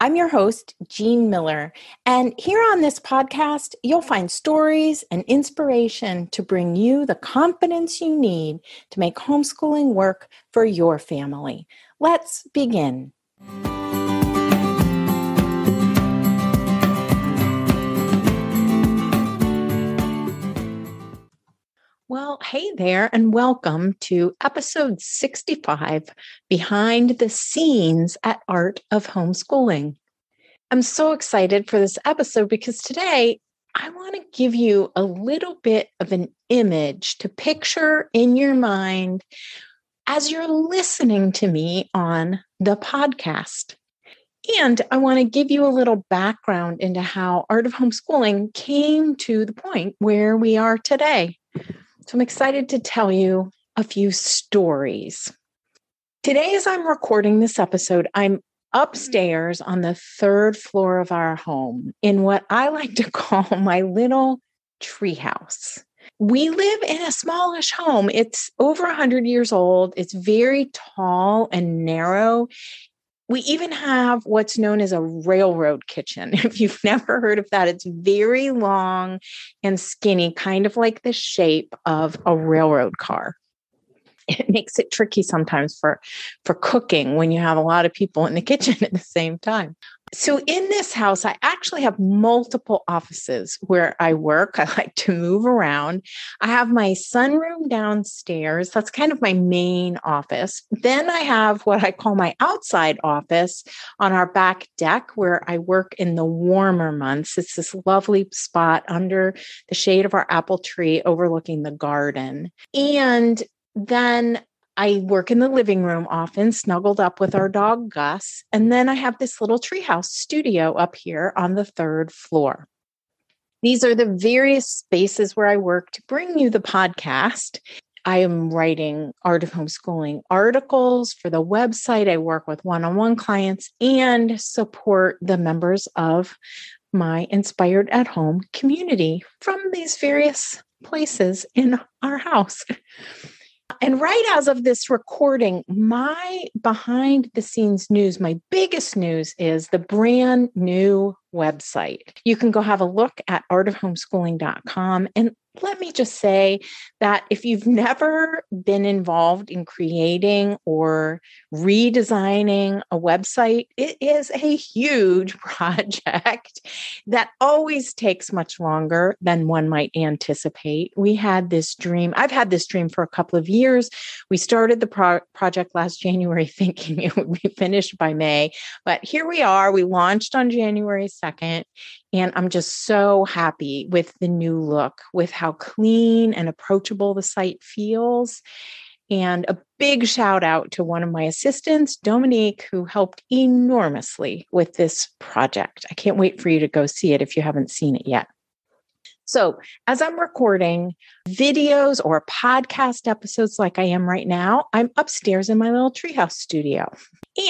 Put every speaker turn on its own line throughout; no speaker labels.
I'm your host, Jean Miller, and here on this podcast, you'll find stories and inspiration to bring you the confidence you need to make homeschooling work for your family. Let's begin. Well, hey there, and welcome to episode 65 Behind the Scenes at Art of Homeschooling. I'm so excited for this episode because today I want to give you a little bit of an image to picture in your mind as you're listening to me on the podcast. And I want to give you a little background into how Art of Homeschooling came to the point where we are today. So I'm excited to tell you a few stories. Today, as I'm recording this episode, I'm upstairs on the third floor of our home in what I like to call my little treehouse. We live in a smallish home. It's over 100 years old. It's very tall and narrow we even have what's known as a railroad kitchen. If you've never heard of that, it's very long and skinny, kind of like the shape of a railroad car. It makes it tricky sometimes for for cooking when you have a lot of people in the kitchen at the same time. So, in this house, I actually have multiple offices where I work. I like to move around. I have my sunroom downstairs. That's kind of my main office. Then I have what I call my outside office on our back deck where I work in the warmer months. It's this lovely spot under the shade of our apple tree overlooking the garden. And then I work in the living room often, snuggled up with our dog Gus. And then I have this little treehouse studio up here on the third floor. These are the various spaces where I work to bring you the podcast. I am writing Art of Homeschooling articles for the website. I work with one on one clients and support the members of my Inspired at Home community from these various places in our house. And right as of this recording, my behind the scenes news, my biggest news is the brand new website. You can go have a look at artofhomeschooling.com and let me just say that if you've never been involved in creating or redesigning a website, it is a huge project that always takes much longer than one might anticipate. We had this dream, I've had this dream for a couple of years. We started the pro- project last January thinking it would be finished by May, but here we are. We launched on January 2nd and I'm just so happy with the new look, with how clean and approachable the site feels. And a big shout out to one of my assistants, Dominique, who helped enormously with this project. I can't wait for you to go see it if you haven't seen it yet. So, as I'm recording videos or podcast episodes like I am right now, I'm upstairs in my little treehouse studio.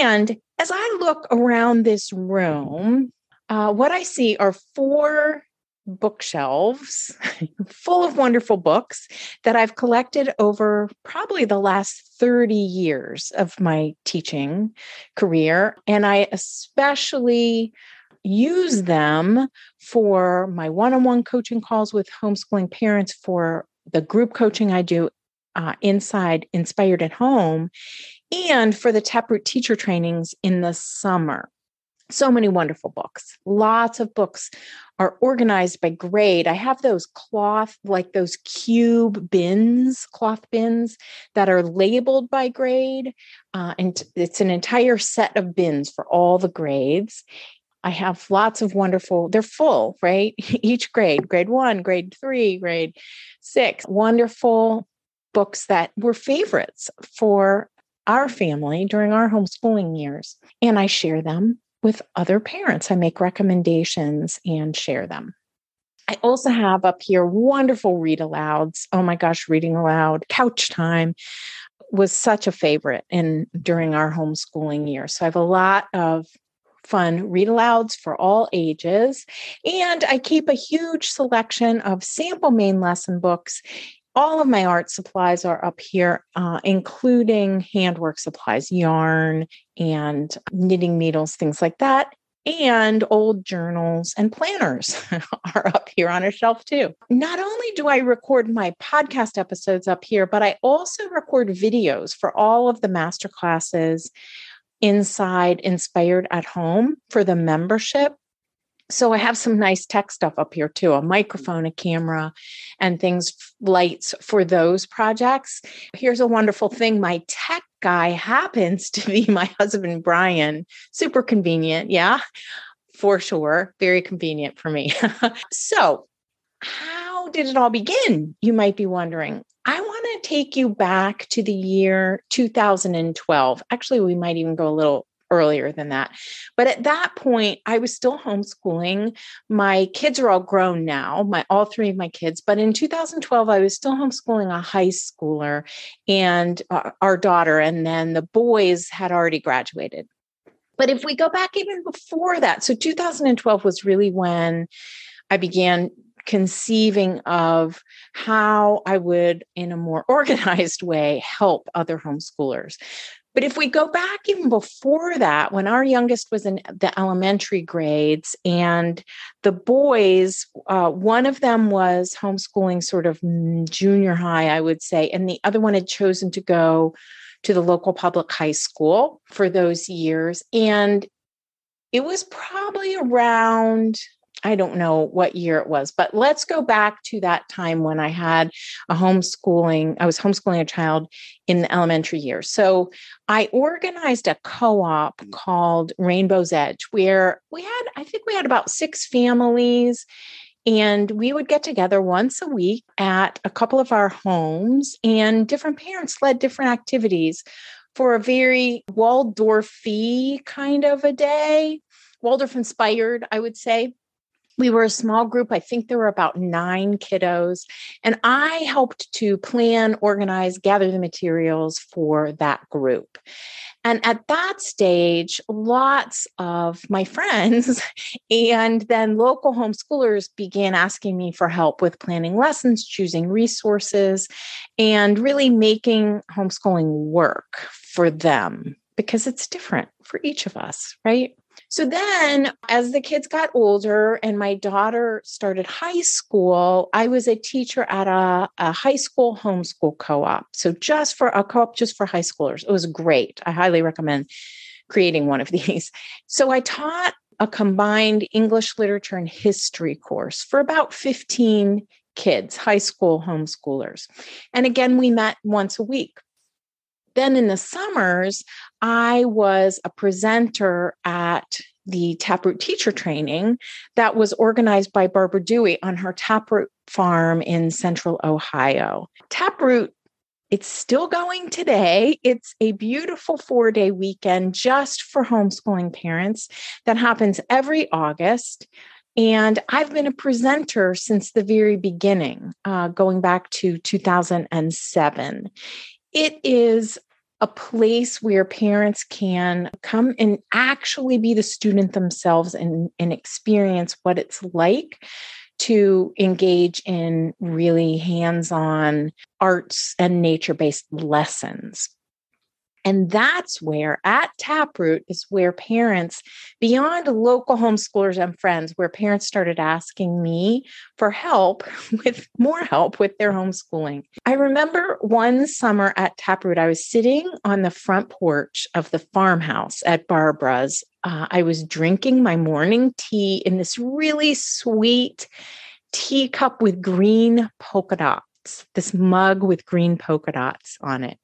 And as I look around this room, uh, what I see are four bookshelves full of wonderful books that I've collected over probably the last 30 years of my teaching career. And I especially use them for my one on one coaching calls with homeschooling parents, for the group coaching I do uh, inside Inspired at Home, and for the Taproot teacher trainings in the summer so many wonderful books. Lots of books are organized by grade. I have those cloth, like those cube bins, cloth bins that are labeled by grade. Uh, and it's an entire set of bins for all the grades. I have lots of wonderful, they're full, right? Each grade, grade one, grade three, grade six, wonderful books that were favorites for our family during our homeschooling years. And I share them with other parents. I make recommendations and share them. I also have up here wonderful read alouds. Oh my gosh, reading aloud, couch time was such a favorite in during our homeschooling year. So I have a lot of fun read alouds for all ages. And I keep a huge selection of sample main lesson books all of my art supplies are up here, uh, including handwork supplies, yarn and knitting needles, things like that. And old journals and planners are up here on a shelf too. Not only do I record my podcast episodes up here, but I also record videos for all of the master classes inside Inspired at Home for the membership so I have some nice tech stuff up here too, a mm-hmm. microphone, a camera, and things, lights for those projects. Here's a wonderful thing. My tech guy happens to be my husband, Brian. Super convenient. Yeah, for sure. Very convenient for me. so how did it all begin? You might be wondering. I want to take you back to the year 2012. Actually, we might even go a little earlier than that. But at that point, I was still homeschooling. My kids are all grown now, my all three of my kids. But in 2012, I was still homeschooling a high schooler and uh, our daughter, and then the boys had already graduated. But if we go back even before that, so 2012 was really when I began conceiving of how I would, in a more organized way, help other homeschoolers. But if we go back even before that, when our youngest was in the elementary grades, and the boys, uh, one of them was homeschooling sort of junior high, I would say, and the other one had chosen to go to the local public high school for those years. And it was probably around I don't know what year it was, but let's go back to that time when I had a homeschooling, I was homeschooling a child in the elementary years. So I organized a co op mm. called Rainbow's Edge, where we had, I think we had about six families. And we would get together once a week at a couple of our homes, and different parents led different activities for a very Waldorfy kind of a day, Waldorf inspired, I would say we were a small group. I think there were about nine kiddos. And I helped to plan, organize, gather the materials for that group. And at that stage, lots of my friends and then local homeschoolers began asking me for help with planning lessons, choosing resources, and really making homeschooling work for them because it's different for each of us, right? So then, as the kids got older and my daughter started high school, I was a teacher at a, a high school homeschool co op. So, just for a co op, just for high schoolers. It was great. I highly recommend creating one of these. So, I taught a combined English literature and history course for about 15 kids, high school homeschoolers. And again, we met once a week. Then in the summers, I was a presenter at the Taproot teacher training that was organized by Barbara Dewey on her Taproot farm in central Ohio. Taproot it's still going today. It's a beautiful four day weekend just for homeschooling parents that happens every August. And I've been a presenter since the very beginning, uh, going back to 2007. It is a place where parents can come and actually be the student themselves and, and experience what it's like to engage in really hands on arts and nature based lessons. And that's where at Taproot is where parents, beyond local homeschoolers and friends, where parents started asking me for help with more help with their homeschooling. I remember one summer at Taproot, I was sitting on the front porch of the farmhouse at Barbara's. Uh, I was drinking my morning tea in this really sweet teacup with green polka dots, this mug with green polka dots on it.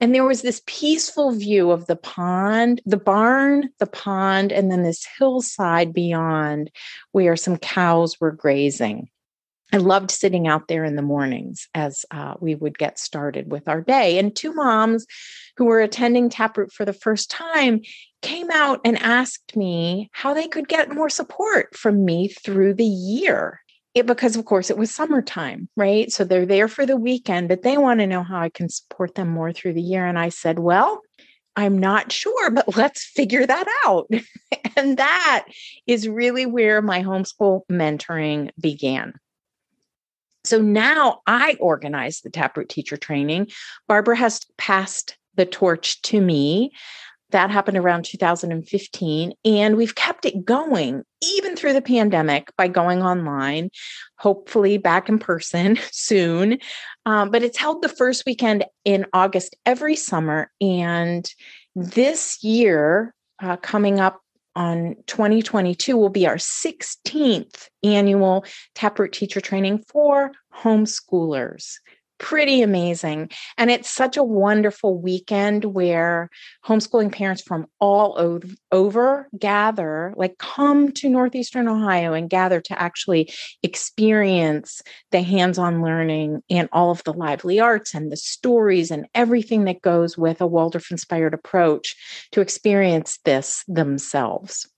And there was this peaceful view of the pond, the barn, the pond, and then this hillside beyond where some cows were grazing. I loved sitting out there in the mornings as uh, we would get started with our day. And two moms who were attending Taproot for the first time came out and asked me how they could get more support from me through the year it, because of course it was summertime, right? So they're there for the weekend, but they want to know how I can support them more through the year. And I said, well, I'm not sure, but let's figure that out. and that is really where my homeschool mentoring began. So now I organize the Taproot teacher training. Barbara has passed the torch to me. That happened around 2015. And we've kept it going even through the pandemic by going online, hopefully back in person soon. Um, but it's held the first weekend in August every summer. And this year, uh, coming up on 2022 will be our 16th annual Taproot teacher training for homeschoolers pretty amazing. And it's such a wonderful weekend where homeschooling parents from all over gather, like come to Northeastern Ohio and gather to actually experience the hands on learning and all of the lively arts and the stories and everything that goes with a Waldorf inspired approach to experience this themselves.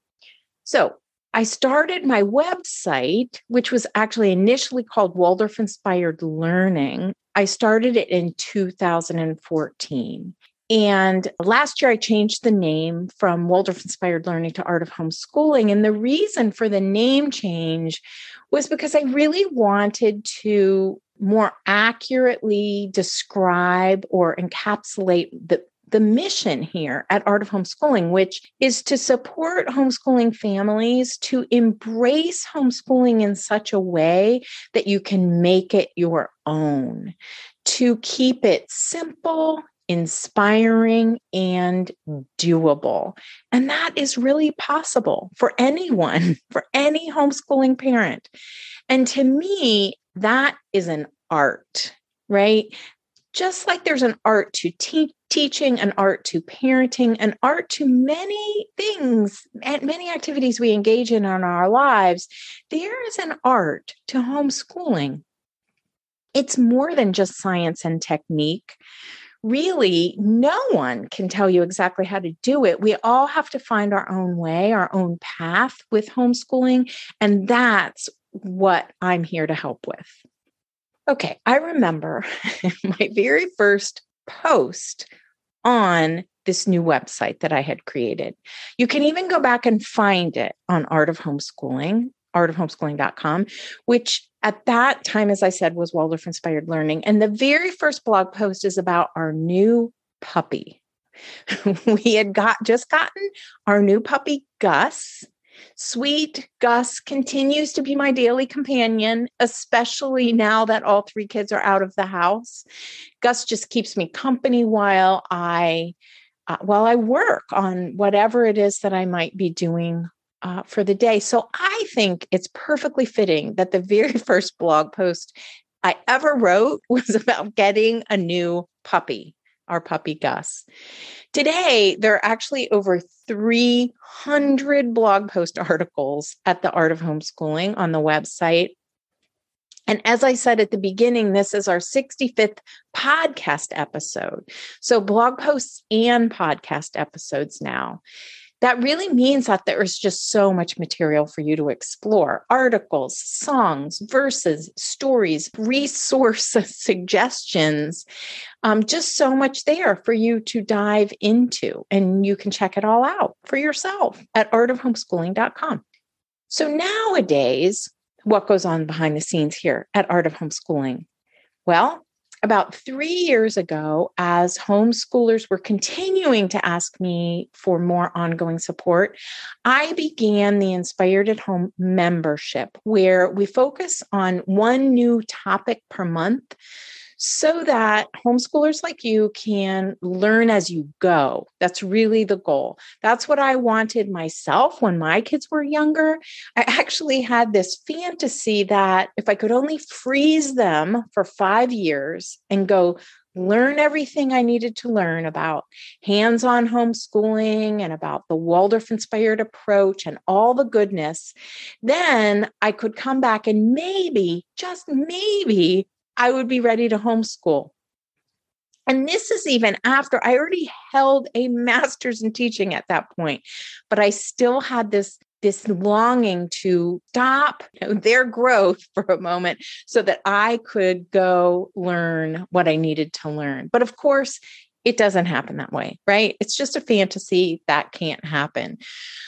So, I started my website, which was actually initially called Waldorf Inspired Learning. I started it in 2014. And last year, I changed the name from Waldorf Inspired Learning to Art of Homeschooling. And the reason for the name change was because I really wanted to more accurately describe or encapsulate the, the mission here at Art of Homeschooling, which is to support homeschooling families to embrace homeschooling in such a way that you can make it your own, to keep it simple, inspiring, and doable. And that is really possible for anyone, for any homeschooling parent. And to me, that is an art, right? Just like there's an art to te- teaching, an art to parenting, an art to many things and many activities we engage in in our lives, there is an art to homeschooling. It's more than just science and technique. Really, no one can tell you exactly how to do it. We all have to find our own way, our own path with homeschooling. And that's what I'm here to help with. Okay, I remember my very first post on this new website that I had created. You can even go back and find it on Art of Homeschooling, artofhomeschooling.com, which at that time, as I said, was Waldorf Inspired Learning. And the very first blog post is about our new puppy. we had got just gotten our new puppy, Gus. Sweet Gus continues to be my daily companion, especially now that all three kids are out of the house. Gus just keeps me company while I uh, while I work on whatever it is that I might be doing uh, for the day. So I think it's perfectly fitting that the very first blog post I ever wrote was about getting a new puppy our puppy Gus. Today, there are actually over 300 blog post articles at the Art of Homeschooling on the website. And as I said at the beginning, this is our 65th podcast episode. So, blog posts and podcast episodes now. That really means that there is just so much material for you to explore articles, songs, verses, stories, resource suggestions, um, just so much there for you to dive into. And you can check it all out for yourself at artofhomeschooling.com. So nowadays, what goes on behind the scenes here at Art of Homeschooling? Well, about three years ago, as homeschoolers were continuing to ask me for more ongoing support, I began the Inspired at Home membership, where we focus on one new topic per month so that homeschoolers like you can learn as you go. That's really the goal. That's what I wanted myself when my kids were younger. I actually had this fantasy that if I could only freeze them for five years and go learn everything I needed to learn about hands on homeschooling and about the Waldorf inspired approach and all the goodness, then I could come back and maybe, just maybe, I would be ready to homeschool. And this is even after I already held a master's in teaching at that point, but I still had this this longing to stop you know, their growth for a moment so that I could go learn what I needed to learn. But of course, it doesn't happen that way, right? It's just a fantasy that can't happen.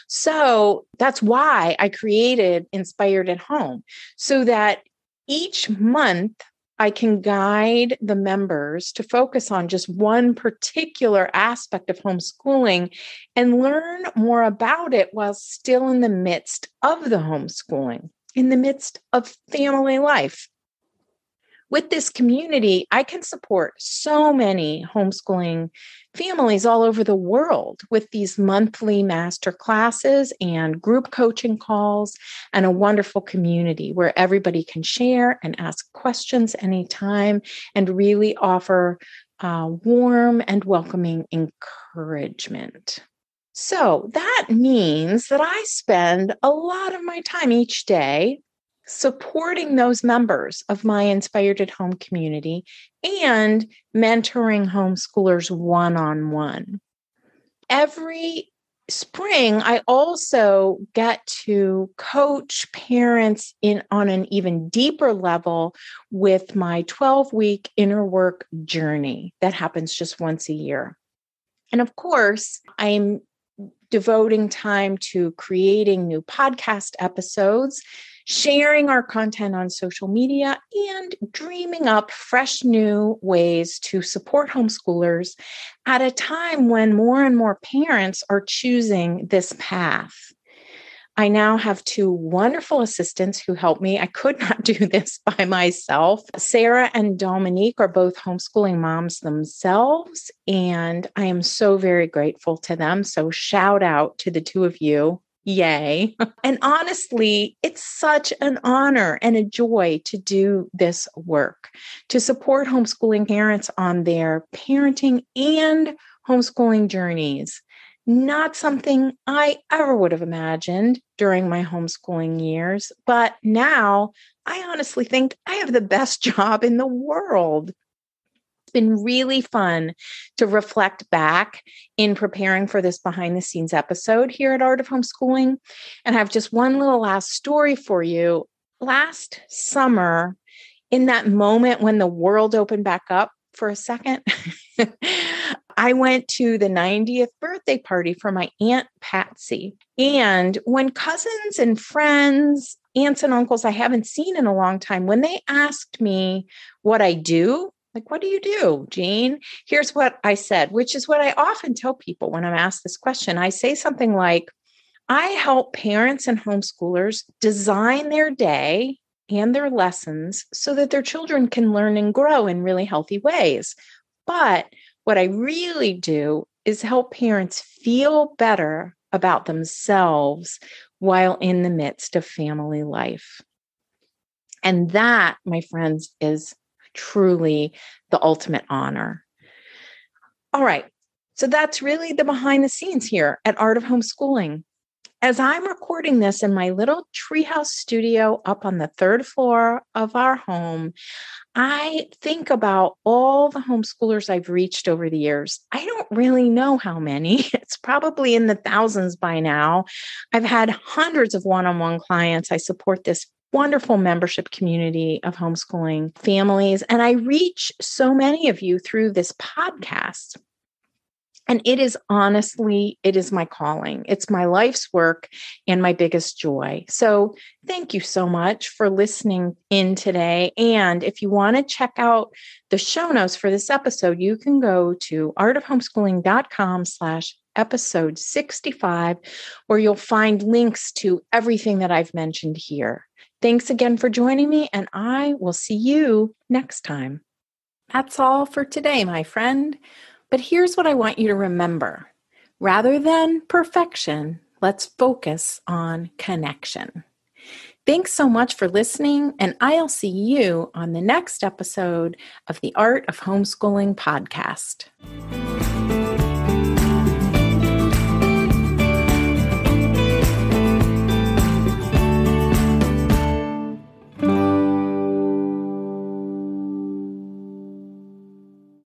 So that's why I created Inspired at Home so that each month I can guide the members to focus on just one particular aspect of homeschooling and learn more about it while still in the midst of the homeschooling, in the midst of family life with this community, I can support so many homeschooling families all over the world with these monthly master classes and group coaching calls and a wonderful community where everybody can share and ask questions anytime and really offer uh, warm and welcoming encouragement. So that means that I spend a lot of my time each day supporting those members of my Inspired at Home community and mentoring homeschoolers one on one. Every spring i also get to coach parents in on an even deeper level with my 12 week inner work journey that happens just once a year and of course i'm devoting time to creating new podcast episodes sharing our content on social media, and dreaming up fresh new ways to support homeschoolers at a time when more and more parents are choosing this path. I now have two wonderful assistants who help me. I could not do this by myself. Sarah and Dominique are both homeschooling moms themselves, and I am so very grateful to them. So, shout out to the two of you. Yay. and honestly, it's such an honor and a joy to do this work, to support homeschooling parents on their parenting and homeschooling journeys. Not something I ever would have imagined during my homeschooling years, but now I honestly think I have the best job in the world been really fun to reflect back in preparing for this behind the scenes episode here at Art of Homeschooling. And I have just one little last story for you. Last summer, in that moment when the world opened back up for a second, I went to the 90th birthday party for my Aunt Patsy. And when cousins and friends, aunts and uncles I haven't seen in a long time, when they asked me what I do, like, what do you do, Jean? Here's what I said, which is what I often tell people when I'm asked this question. I say something like, I help parents and homeschoolers design their day and their lessons so that their children can learn and grow in really healthy ways. But what I really do is help parents feel better about themselves while in the midst of family life. And that, my friends, is truly the ultimate honor. All right. So that's really the behind the scenes here at Art of Homeschooling. As I'm recording this in my little treehouse studio up on the third floor of our home, I think about all the homeschoolers I've reached over the years. I don't really know how many. It's probably in the thousands by now. I've had hundreds of one on one clients. I support this wonderful membership community of homeschooling families, and I reach so many of you through this podcast. And it is honestly, it is my calling. It's my life's work and my biggest joy. So thank you so much for listening in today. And if you want to check out the show notes for this episode, you can go to artofhomeschooling.com slash episode 65, where you'll find links to everything that I've mentioned here. Thanks again for joining me, and I will see you next time. That's all for today, my friend. But here's what I want you to remember rather than perfection, let's focus on connection. Thanks so much for listening, and I'll see you on the next episode of the Art of Homeschooling podcast.